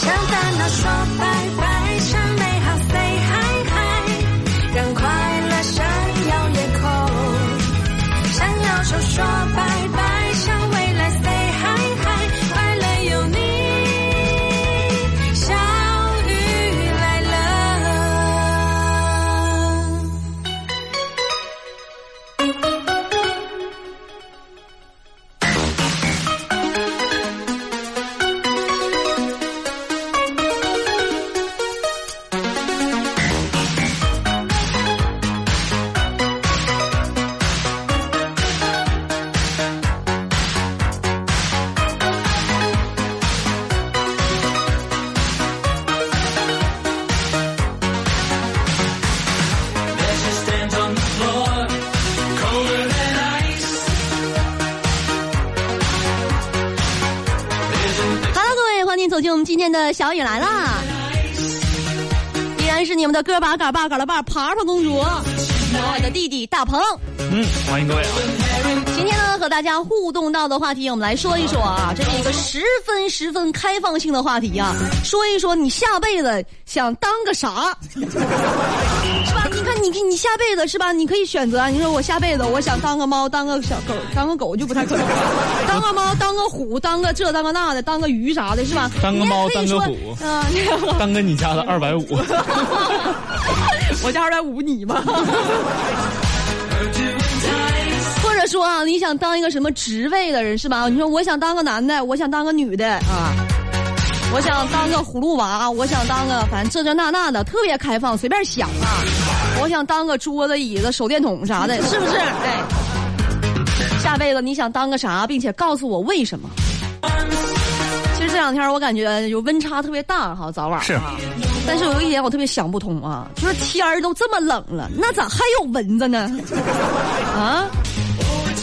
向烦恼说拜拜，各位，欢迎走进我们今天的小雨来啦！依然是你们的哥把嘎巴嘎拉巴爬爬公主，我的弟弟大鹏。嗯，欢迎各位啊！今天呢，和大家互动到的话题，我们来说一说啊，这是一个十分十分开放性的话题啊，说一说你下辈子想当个啥？你看你你下辈子是吧？你可以选择啊，你说我下辈子我想当个猫，当个小狗，当个狗就不太可能，当个猫，当个虎，当个这当个那的，当个鱼啥的，是吧？当个猫当个虎啊，那个 当个你家的二百五，我家二百五你吗？或者说啊，你想当一个什么职位的人是吧？你说我想当个男的，我想当个女的啊，我想当个葫芦娃，我想当个反正这这那那的，特别开放，随便想啊。我想当个桌子、椅子、手电筒啥的，是不是？哎，下辈子你想当个啥，并且告诉我为什么？其实这两天我感觉有温差特别大哈，早晚是啊。但是有一点我特别想不通啊，就是天儿都这么冷了，那咋还有蚊子呢？啊？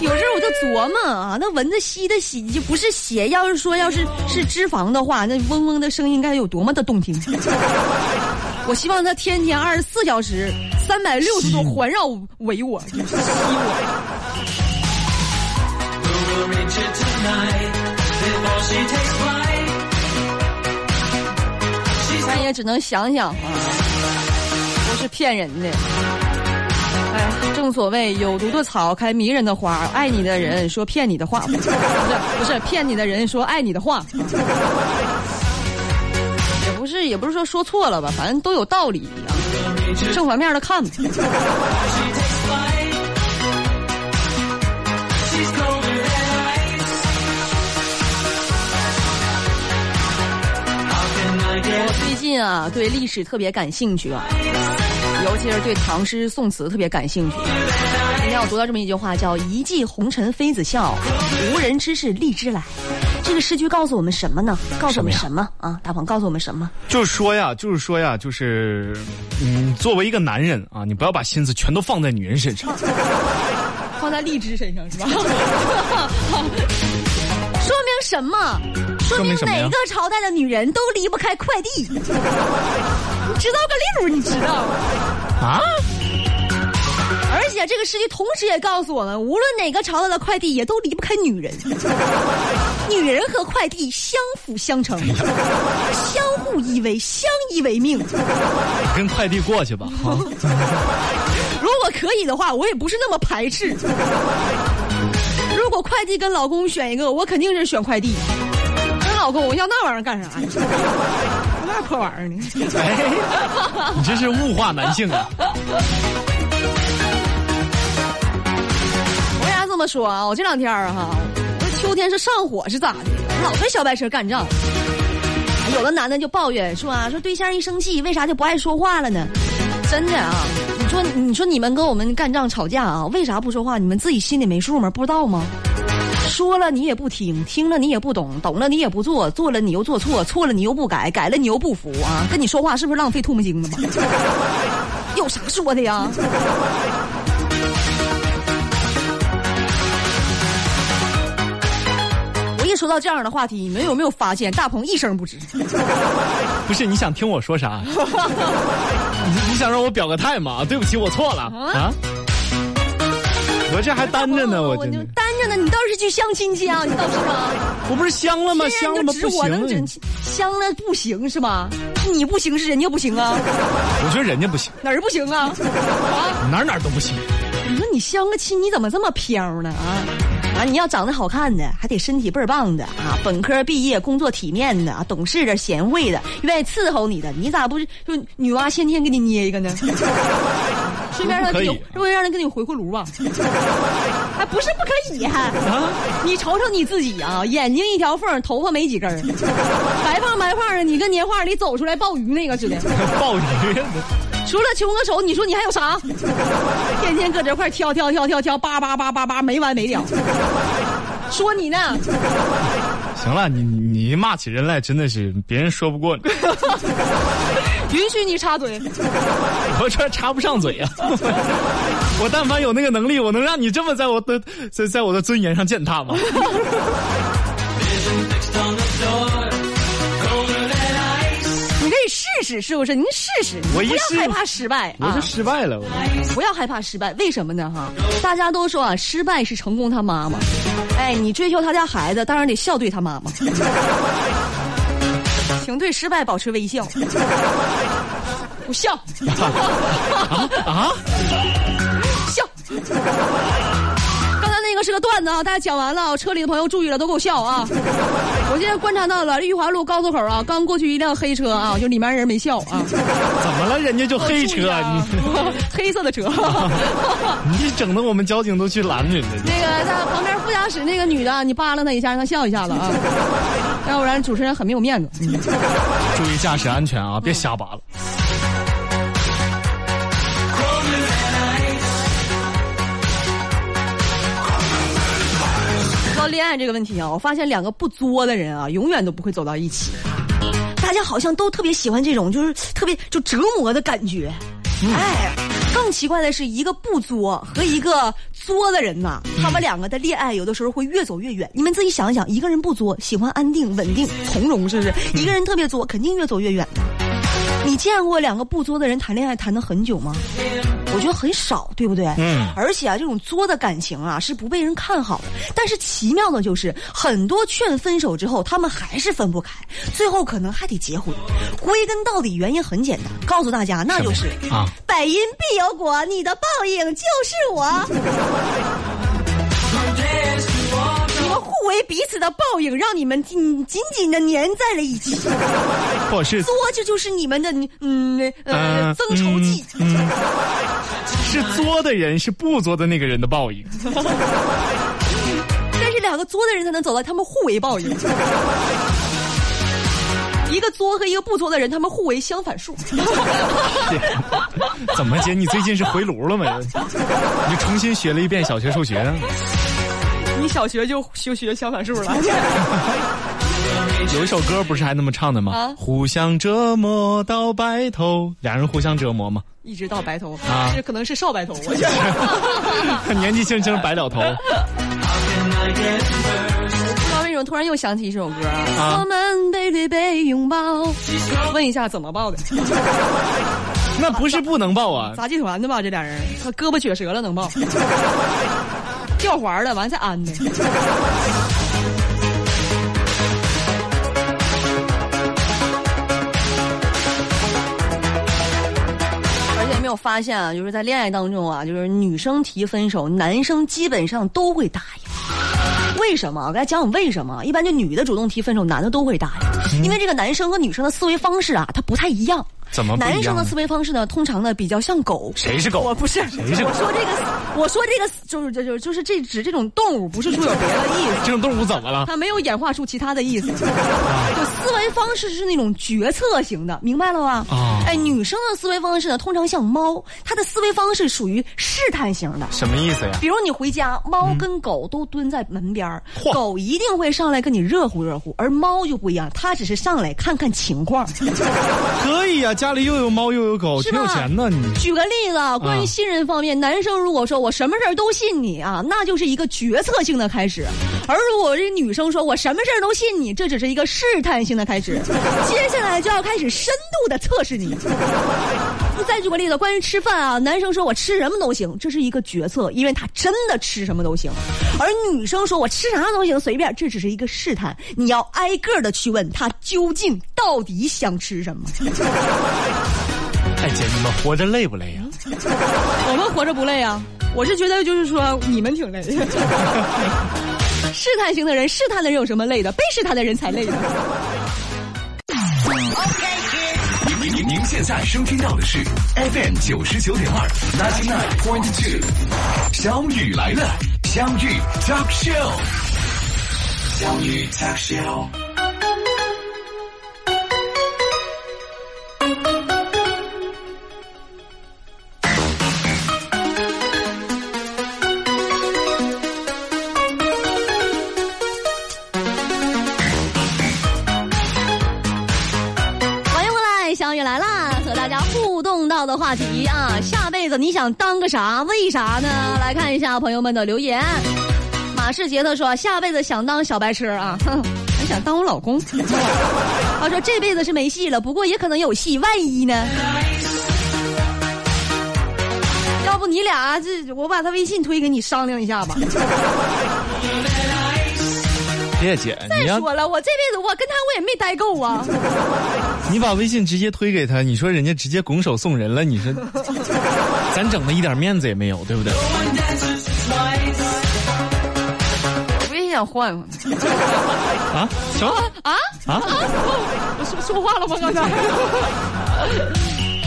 有时候我就琢磨啊，那蚊子吸的吸就不是血，要是说要是是脂肪的话，那嗡嗡的声音该有多么的动听。我希望他天天二十四小时、三百六十度环绕围我，就是吸我。但也只能想想啊，不是骗人的。哎，正所谓有毒的草开迷人的花，爱你的人说骗你的话，不是不是骗你的人说爱你的话，是也不是说说错了吧，反正都有道理啊，正反面的看吧。我最近啊，对历史特别感兴趣啊，尤其是对唐诗宋词特别感兴趣。今天我读到这么一句话，叫“一骑红尘妃子笑，无人知是荔枝来”。这个诗句告诉我们什么呢？告诉我们什么啊？大鹏告诉我们什么？就是说呀，就是说呀，就是，嗯，作为一个男人啊，你不要把心思全都放在女人身上。放在荔枝身上是吧？说明什么？说明哪个朝代的女人都离不开快递。你知道个溜儿，你知道？啊？这个世界同时也告诉我们，无论哪个朝代的快递也都离不开女人。女人和快递相辅相成，相互依偎，相依为命。跟快递过去吧，啊，如果可以的话，我也不是那么排斥。如果快递跟老公选一个，我肯定是选快递。跟老公，我要那玩意儿干啥呀？那破玩意儿呢？哎，你这是物化男性啊！这么说啊？我这两天儿哈，我说秋天是上火是咋的？老跟小白车干仗。有的男的就抱怨说啊，说对象一生气，为啥就不爱说话了呢？真的啊，你说你说你们跟我们干仗吵架啊，为啥不说话？你们自己心里没数吗？不知道吗？说了你也不听，听了你也不懂，懂了你也不做，做了你又做错，错了你又不改，改了你又不服啊！跟你说话是不是浪费唾沫星子嘛？有啥说的呀？说到这样的话题，你们有没有发现大鹏一声不吱？不是你想听我说啥？你你想让我表个态吗？对不起，我错了啊！我这还单着呢，我单着呢，你倒是去相亲去啊！你倒是啊！我不是相了吗？天香了吗？不行整，香了不行是吗？你不行，是人家不行啊？我觉得人家不行，哪儿不行啊？啊！哪儿哪儿都不行。你说你相个亲，你怎么这么飘呢啊？啊，你要长得好看的，还得身体倍儿棒的啊，本科毕业，工作体面的，啊懂事的，贤惠的，愿意伺候你的，你咋不是就女娲先天给你捏一个呢？顺便让他给你，可以顺便让他给你回回炉吧？还 不是不可以还、啊你瞅瞅你自己啊，眼睛一条缝，头发没几根儿，白胖白胖的，你跟年画里走出来鲍鱼那个似的。鲍鱼，除了穷和丑，你说你还有啥？天天搁这块挑挑挑挑挑，叭叭叭叭叭，没完没了。说你呢？行了，你你骂起人来真的是别人说不过你，允许你插嘴。我这插不上嘴呀、我但凡有那个能力，我能让你这么在我的在在我的尊严上践踏吗？试试，是不是？您试试，我一试不要害怕失败啊我就！失败了。我不要害怕失败，为什么呢？哈，大家都说啊，失败是成功他妈妈。哎，你追求他家孩子，当然得笑对他妈妈。请对失败保持微笑，不笑，啊，笑。刚才那个是个段子啊，大家讲完了，车里的朋友注意了，都给我笑啊！我现在观察到了玉华路高速口啊，刚过去一辆黑车啊，就里面人没笑啊。怎么了？人家就黑车，啊你 黑色的车。你整的我们交警都去拦人家。那个在旁边副驾驶那个女的，你扒拉她一下，让她笑一下子啊，要不然主持人很没有面子。嗯注意驾驶安全啊，别瞎扒了。恋爱这个问题啊，我发现两个不作的人啊，永远都不会走到一起。大家好像都特别喜欢这种，就是特别就折磨的感觉。哎，更奇怪的是，一个不作和一个作的人呐，他们两个的恋爱有的时候会越走越远。你们自己想一想，一个人不作，喜欢安定、稳定、从容，是不是？一个人特别作，肯定越走越远的。你见过两个不作的人谈恋爱谈的很久吗？我觉得很少，对不对？嗯而且啊，这种作的感情啊是不被人看好的。但是奇妙的就是，很多劝分手之后，他们还是分不开，最后可能还得结婚。归根到底，原因很简单，告诉大家，那就是啊百因必有果，你的报应就是我。为彼此的报应，让你们紧紧紧的粘在了一起。不是作，这就是你们的嗯呃嗯增稠剂。嗯嗯是作的人是不作的那个人的报应。但是两个作的人才能走到，他们互为报应。一个作和一个不作的人，他们互为相反数。怎么姐？你最近是回炉了没？你重新学了一遍小学数学啊？你小学就就学相反数了。有一首歌不是还那么唱的吗？啊互相折磨到白头，俩人互相折磨吗？一直到白头，啊是可能是少白头，我觉得。年纪轻轻白了头，不知道为什么突然又想起一首歌啊，啊我们背对背拥抱。问一下怎么抱的？那不是不能抱啊！杂技团的吧？这俩人，他胳膊撅折了能抱？吊环的，完再安的。而且没有发现啊，就是在恋爱当中啊，就是女生提分手，男生基本上都会答应。为什么？我给大家讲讲为什么。一般就女的主动提分手，男的都会答应，因为这个男生和女生的思维方式啊，他不太一样。怎么男生的思维方式呢，通常呢比较像狗。谁是狗？我不是，谁是狗我说这个，我说这个就是就就就是这指这种动物，不是说有别的意思，这种动物怎么了？它没有演化出其他的意思。就思维方式是那种决策型的，明白了吧？啊哎，女生的思维方式呢，通常像猫，它的思维方式属于试探型的。什么意思呀？比如你回家，猫跟狗都蹲在门边儿狗一定会上来跟你热乎热乎，而猫就不一样，它只是上来看看情况。可以呀、家里又有猫又有狗，挺有钱呢。你举个例子啊，关于啊信任方面，男生如果说我什么事儿都信你啊，那就是一个决策性的开始；而如果这女生说我什么事儿都信你，这只是一个试探性的开始。接下来就要开始深度的测试你。不再举个例子，关于吃饭啊，男生说我吃什么都行，这是一个决策，因为他真的吃什么都行；而女生说我吃啥都行，随便，这只是一个试探，你要挨个的去问他究竟到底想吃什么。哎姐，你们活着累不累呀、我们活着不累啊，我是觉得就是说你们挺累的。试探型的人，试探的人有什么累的？被试探的人才累呢。您您您现在收听到的是 FM 九十九点二 ninety nine point two，小雨来了，相遇 talk show，相遇 talk show。你想当个啥？为啥呢？来看一下朋友们的留言。马世杰他说下辈子想当小白车啊，哼，还想当我老公。他说这辈子是没戏了，不过也可能有戏，万一呢？要不你俩这，我把他微信推给你商量一下吧。别姐，再说了，我这辈子我跟他我也没待够啊。你把微信直接推给他，你说人家直接拱手送人了，你说 咱整的一点面子也没有，对不对？我也想换换。啊？什么？啊啊？我说说话了吗？刚才。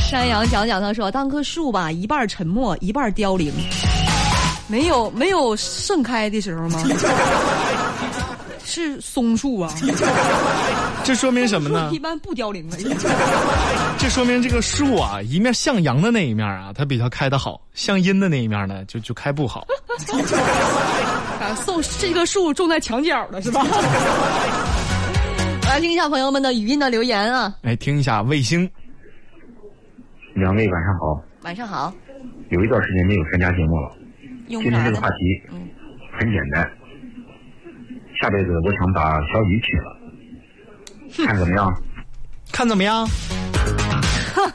山羊讲讲，他说当棵树吧，一半沉默，一半凋零，没有没有盛开的时候吗？是松树啊，这说明什么呢一？般不凋零的。这说明这个树啊，一面向阳的那一面啊，它比较开的好；向阴的那一面呢，就就开不好。啊，送这棵树种在墙角了是吧？来听一下朋友们的语音的留言啊。来，听一下卫星，两位晚上好，晚上好，有一段时间没有参加节目了。今天这个话？题嗯很简单，下辈子我想把小雨娶了，看怎么样？看怎么样？哼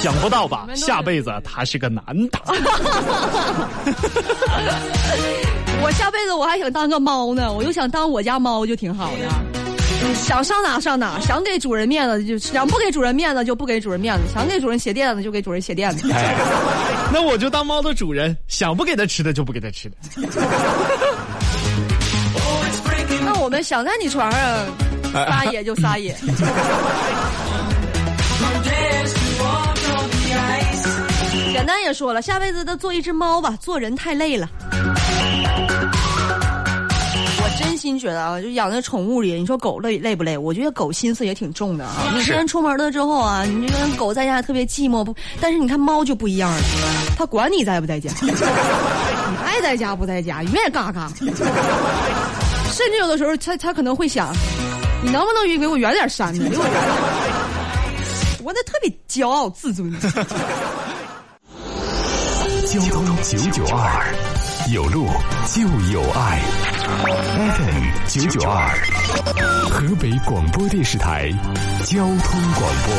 想不到吧？下辈子他是个男的。我下辈子我还想当个猫呢，我就想当我家猫就挺好的。想上哪上哪，想给主人面子就想不给主人面子就不给主人面子，想给主人鞋垫子就给主人鞋垫子。哎，那我就当猫的主人，想不给他吃的就不给他吃的。想在你床上撒野就撒野。简单也说了，下辈子都做一只猫吧，做人太累了。我真心觉得啊，就养在宠物里，你说狗累累不累？我觉得狗心思也挺重的啊。有些人出门了之后啊，你这个狗在家特别寂寞，不？但是你看猫就不一样了，它管你在不在家，你爱在家不在家，愿意嘎嘎。有的时候，他他可能会想，你能不能离给我远点山呢？离我远点。我那特别骄傲自尊。交通九九二，有路就有爱。FM 九九二，河北广播电视台交通广播。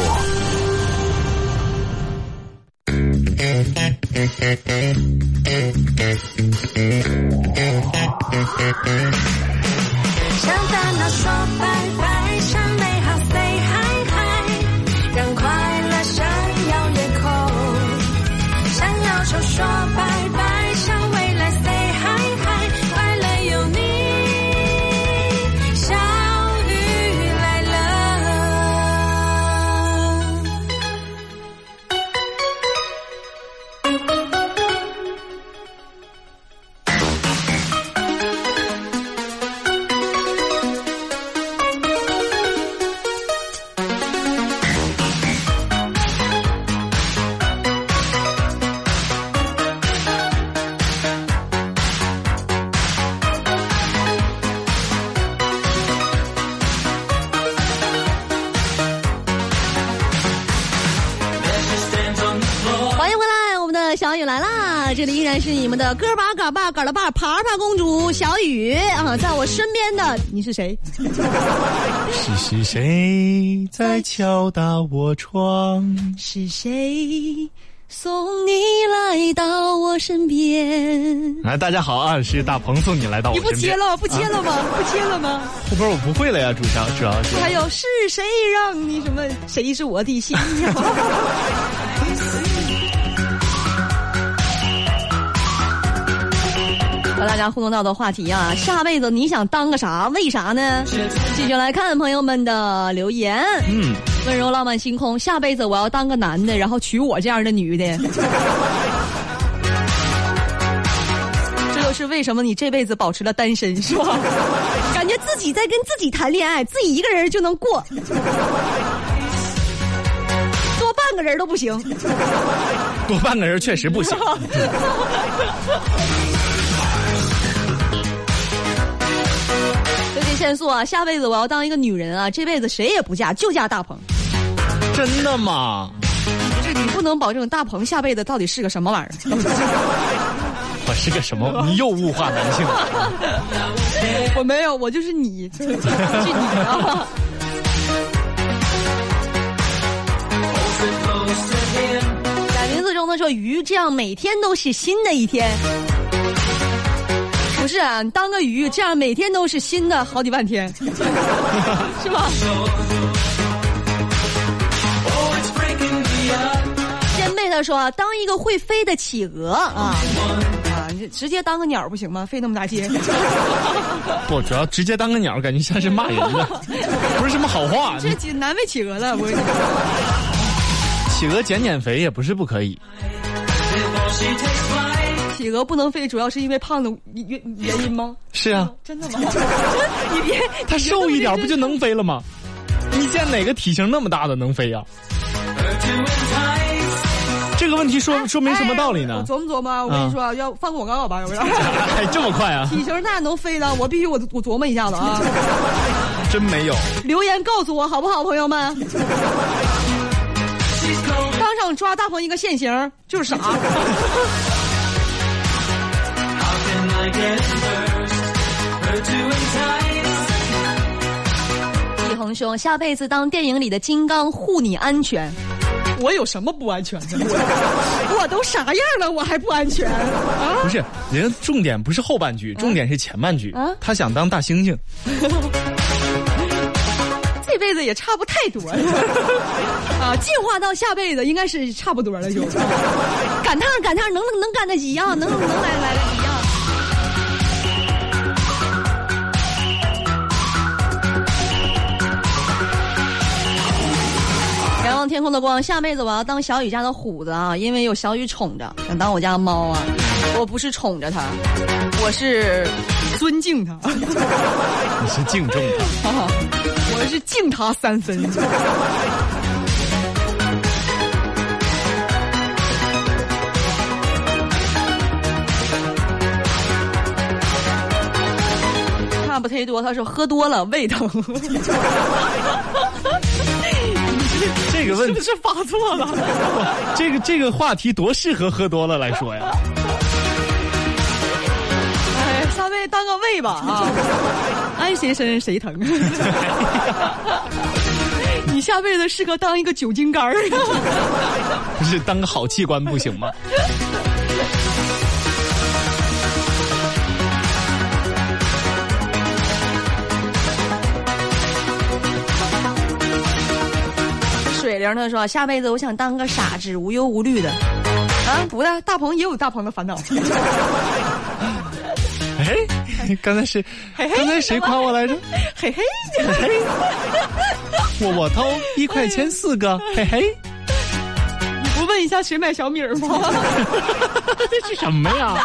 向烦恼说拜拜，向美好 say hi hi，让快乐闪耀夜空。向要求说们的哥巴嘎巴嘎拉巴爬爬公主小雨啊，在我身边的你是谁？是是谁在敲打我窗？是谁送你来到我身边？来，大家好啊！是大鹏送你来到我身边你不身边。接了？不接了吗？不接了吗？后边我不会了呀，主唱主要是。还有是谁让你什么？谁是我的心呀？大家互动到的话题啊，下辈子你想当个啥？为啥呢？继续来看朋友们的留言。嗯，温柔浪漫星空，下辈子我要当个男的，然后娶我这样的女的。这就是为什么你这辈子保持了单身，是吧？感觉自己在跟自己谈恋爱，自己一个人就能过，多半个人都不行。多半个人确实不行。限速啊，下辈子我要当一个女人啊，这辈子谁也不嫁，就嫁大鹏。真的吗？这你不能保证大鹏下辈子到底是个什么玩意儿。我是个什么？你又物化男性了。我没有，我就是你，就你啊。改名字中的说鱼，这样每天都是新的一天。不是啊，你当个鱼，这样每天都是新的好几万天，是吧？先辈他说，当一个会飞的企鹅啊啊，你直接当个鸟不行吗？费那么大劲。不，主要直接当个鸟，感觉像是骂人的，不是什么好话。这几难为企鹅了，我跟你说，企鹅减减肥也不是不可以。企鹅不能飞，主要是因为胖的原原因吗？是啊，真的吗？你别，它瘦一点不就能飞了吗？你见哪个体型那么大的能飞呀、这个问题说说明什么道理呢？哎我琢磨琢磨，我跟你说，啊，要放广告吧，要不然 哎，这么快啊？体型大能飞的，我必须我我琢磨一下子啊！真没有。留言告诉我好不好，朋友们？当场抓大鹏一个现行，就是傻。一恒兄，下辈子当电影里的金刚护你安全。我有什么不安全的？我 我都啥样了，我还不安全啊？不是，人家重点不是后半句，重点是前半句。啊他想当大猩猩，这辈子也差不太多了 啊，进化到下辈子应该是差不多了就。赶趟赶趟，能能能赶得及啊？能能来来得天空的光，下辈子我要当小雨家的虎子啊，因为有小雨宠着，想当我家的猫啊。我不是宠着它，我是尊敬它。你是敬重他。啊，我是敬他三分。差不忒多，他说喝多了胃疼，这个问题，是不是发错了？这个这个话题多适合喝多了来说呀。哎，三位当个胃吧啊，安谁身谁疼。你下辈子适合当一个酒精肝儿。不是当个好器官不行吗？水灵他说下辈子我想当个傻子，无忧无虑的。啊，不的，大鹏也有大鹏的烦恼。哎，刚才谁？嘿嘿刚才谁夸我来着？嘿嘿，嘿，窝窝头一块钱四个，嘿嘿，你不问一下谁买小米儿吗？这是什么呀？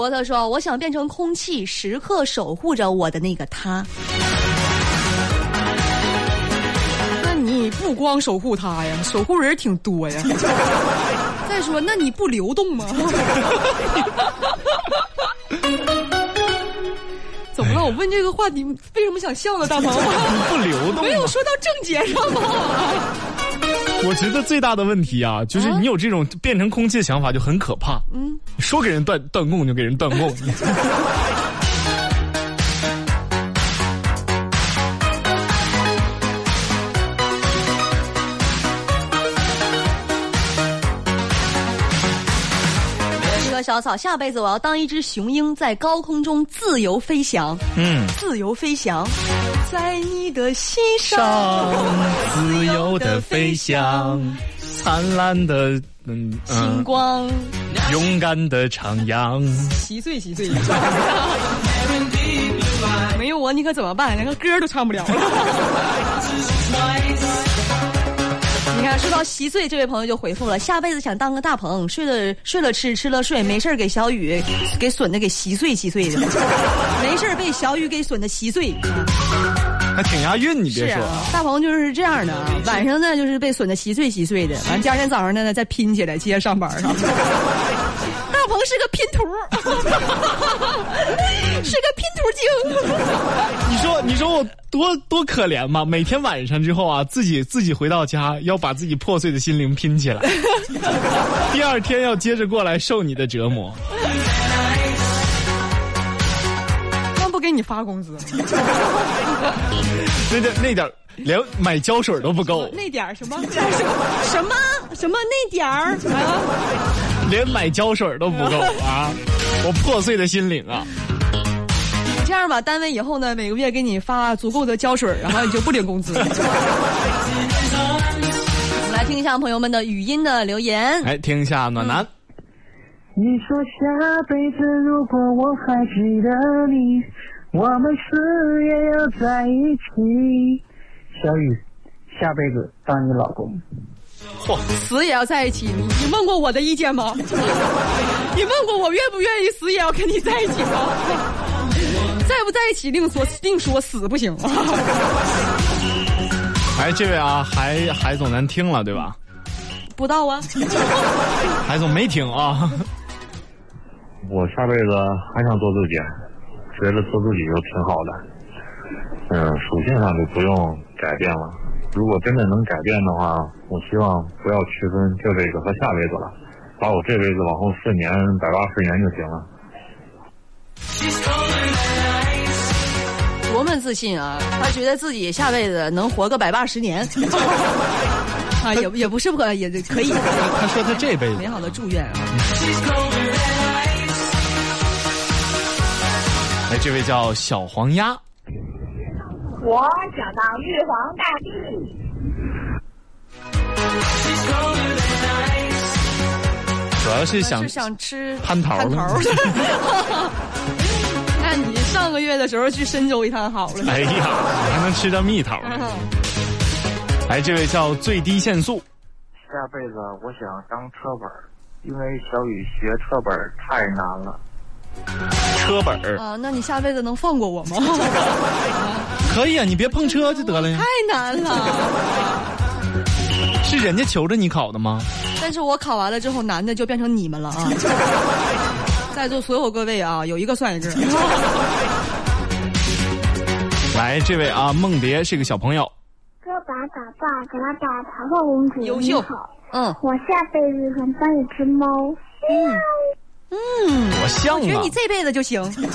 博特说：“我想变成空气，时刻守护着我的那个他。”那你不光守护他呀，守护人挺多呀。再说，那你不流动吗？怎么了？我问这个话题为什么想笑呢？大鹏，不流动？没有说到正节上吗？我觉得最大的问题啊，就是你有这种变成空气的想法就很可怕。嗯，说给人断断供就给人断供。这个小草，下辈子我要当一只雄鹰，在高空中自由飞翔。嗯，自由飞翔，在你的心上。自由的飞翔，灿烂的嗯星嗯，光勇敢的徜徉。稀碎稀碎。没有我你可怎么办？连个歌都唱不了了。说到稀碎，这位朋友就回复了：下辈子想当个大鹏，睡了睡了吃，吃了睡，没事儿给小雨给损的给稀碎稀碎的，没事儿被小雨给损的稀碎。还挺押韵，你是别说。啊，大鹏就是这样的啊，晚上呢就是被损的稀碎稀碎的，完第二天早上呢再拼起来接着上班上。大鹏是个拼图，是个拼图精。你说，你说我多多可怜吗？每天晚上之后啊，自己自己回到家，要把自己破碎的心灵拼起来，第二天要接着过来受你的折磨。那不给你发工资，那点那点连买胶水都不够，那点儿什么什么什么什么那点儿啊？连买胶水都不够啊！我破碎的心灵啊！这样吧，单位以后呢，每个月给你发足够的胶水，然后你就不领工资。我们来听一下朋友们的语音的留言。来听一下暖男，你说下辈子如果我还记得你，我们死也要在一起。小雨，下辈子当你老公。死也要在一起，你你问过我的意见吗？你问过我愿不愿意死也要跟你在一起吗？在不在一起另说，另说死不行。哎，这位啊，海海总咱听了对吧？不到啊，海总没听啊。我下辈子还想做自己，觉得做自己就挺好的。嗯，属性上就不用改变了。如果真的能改变的话，我希望不要区分这辈子和下辈子了，把我这辈子往后四年百八十年就行了。多么自信啊！他觉得自己下辈子能活个百八十年。啊，也也不是不可，也可以。他说他这辈子美好的祝愿啊！哎，这位叫小黄鸭，我想当玉皇大帝。主要是想是想吃蟠桃蟠桃。那你上个月的时候去深州一趟好了。哎呀，还能吃到蜜桃。哎，这位叫最低限速，下辈子我想当车本儿，因为小雨学车本儿太难了。车本儿啊，那你下辈子能放过我吗？可以啊，你别碰车就得了呀太。难了。是人家求着你考的吗？但是我考完了之后，男的就变成你们了啊！在座所有各位啊，有一个算一个。来，这位啊，梦蝶是个小朋友，哥把打爸，给他打淘淘公主。优秀，嗯我下辈子想当一只猫。嗯，我像啊我觉得你。这辈子就行。喵，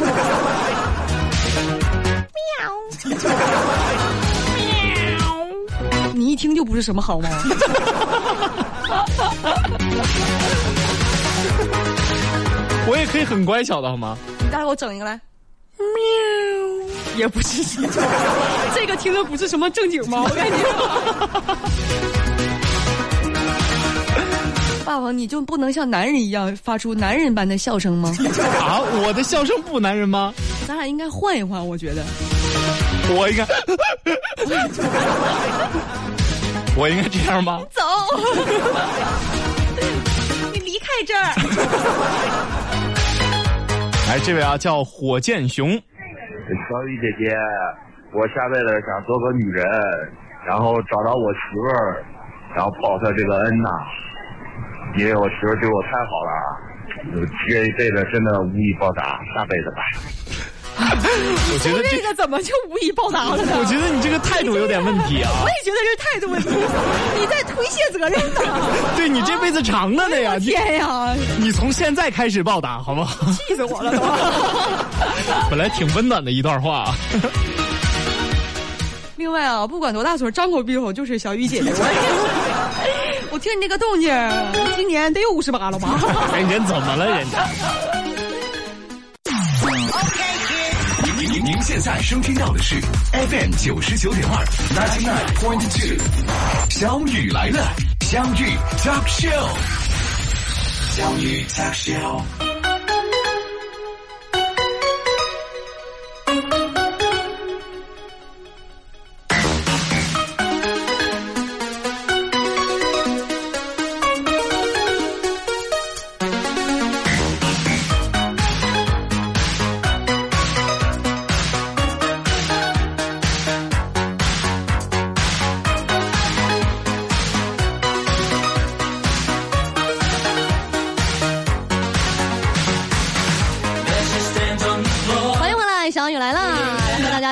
喵你一听就不是什么好猫。我也可以很乖巧的好吗？你待会儿给我整一个来。喵，也不是，这个听着不是什么正经猫，我感觉。爸爸，你就不能像男人一样发出男人般的笑声吗？啊，我的笑声不男人吗？咱俩应该换一换，我觉得。我应该，我应该这样吗？走，你离开这儿。来，这位啊，叫火箭熊，小雨姐姐，我下辈子想做个女人，然后找到我媳妇儿，然后报她这个恩呐、因为我媳妇对我太好了，呃这一辈子真的无以报答，下辈子吧。我觉得这这个怎么就无以报答了呢？我觉得你这个态度有点问题啊我！也觉得这是态度问题，你在推卸责任呢。对你这辈子长了的呀！天呀，你从现在开始报答好不好？气死我了都！本来挺温暖的一段话啊。另外啊，不管多大岁数，张口闭口就是小雨姐姐。我我听你这个动静，今年得有五十八了吧？人家怎么了？人家您您您现在收听到的是 FM 九十九点二，ninety nine point two，小雨来了，相遇 talk show，相遇 talk show。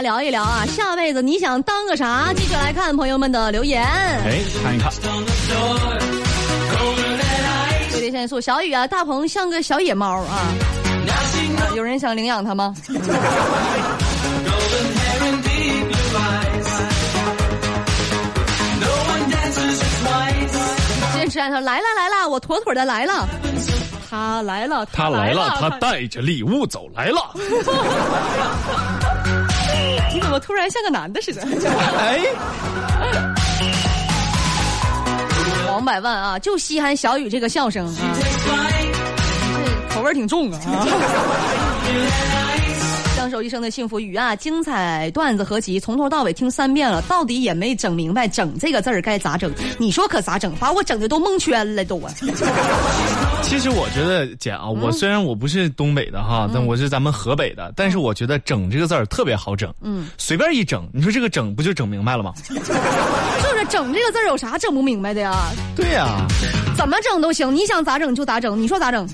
聊一聊啊，下辈子你想当个啥？继续来看朋友们的留言。哎，看一看，对对限素，小雨啊，大鹏像个小野猫啊。有人想领养他吗？坚持按他来了来了，我妥妥的来了。他来了，他来了，他他带着礼物走来了。你怎么突然像个男的似的？哎，王百万啊，就稀罕小雨这个笑声啊，这口味儿挺重啊。相守一生的幸福雨啊，精彩段子合集，从头到尾听三遍了，到底也没整明白“整”这个字儿该咋整。你说可咋整？把我整的都蒙圈了都啊！其实我觉得姐啊，我虽然我不是东北的哈，但我是咱们河北的，但是我觉得“整”这个字儿特别好整，嗯，随便一整，你说这个“整”不就整明白了吗？就是“整”这个字儿有啥整不明白的呀？对呀、怎么整都行，你想咋整就咋整，你说咋整？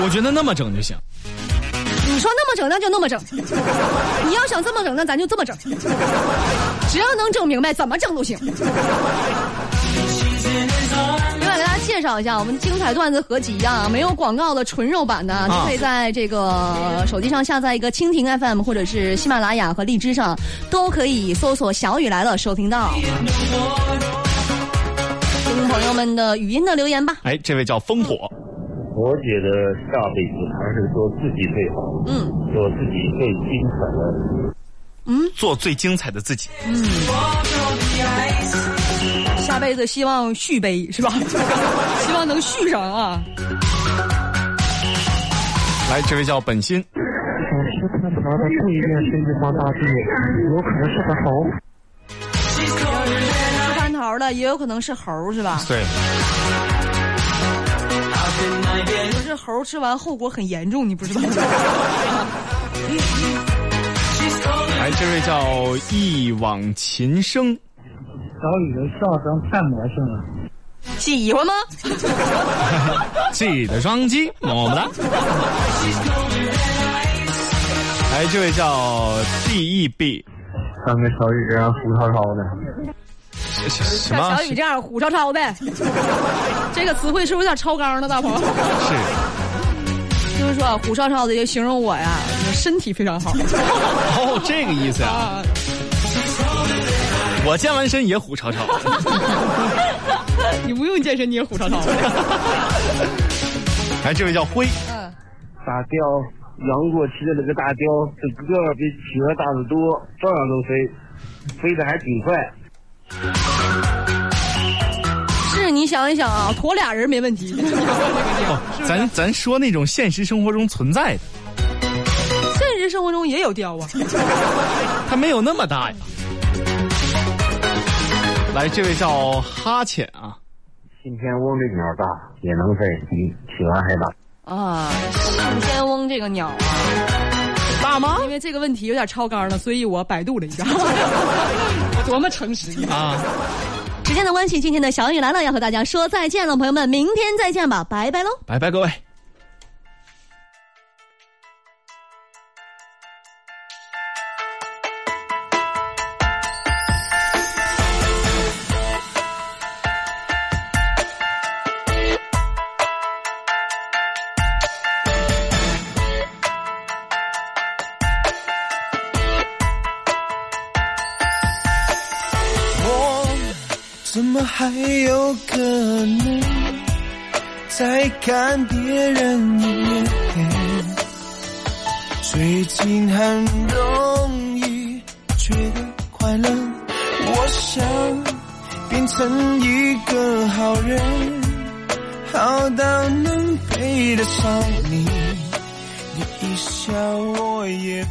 我觉得那么整就行。你说那么整，那就那么整。你要想这么整，那咱就这么整。只要能整明白，怎么整都行。另外，给大家介绍一下我们精彩段子合集啊，没有广告的纯肉版的，你可以在这个手机上下载一个蜻蜓 FM 或者是喜马拉雅和荔枝上，都可以搜索“小雨来了”收听到。听朋友们的语音的留言吧。哎，这位叫烽火，我觉得下辈子还是做自己最好，嗯做自己最精彩的。嗯做最精彩的自己。嗯下辈子希望续杯是吧？希望能续上啊。来，这位叫本心，我是他妈的不一定是玉皇大帝，有可能是个猴。吃蟠桃的也有可能是猴是吧？对，可是猴儿吃完后果很严重，你不知道吗？来，这位叫一往情深，小雨的笑声太魔性了。喜欢吗？记得双击，么么哒。来，这位叫 D E B，三个小雨这样胡涛涛的，像？小雨这样虎超超的，这个词汇是不是有点超纲了，大鹏？是就是说啊虎超超的就形容我呀，身体非常好哦，这个意思啊。啊。我健完身也虎超超。你不用健身，你也虎超超的。来，这位叫辉，嗯，大雕，杨过骑的那个大雕，这个比企鹅大得多，照样能飞，飞得还挺快。是你想一想啊，驮俩人没问题。哦，咱 咱说那种现实生活中存在的，现实生活中也有雕啊。它没有那么大呀。来，这位叫哈欠啊，信天翁这鸟大，也能飞，比企鹅还大。啊，信天翁这个鸟啊，大吗？因为这个问题有点超纲了，所以我百度了一下。我多么诚实！啊，时间的关系，今天的小雨来了，要和大家说再见了，朋友们，明天再见吧，拜拜喽。拜拜各位。看别人一眼？最近很容易觉得快乐，我想变成一个好人，好到能配得上你。你一笑，我也。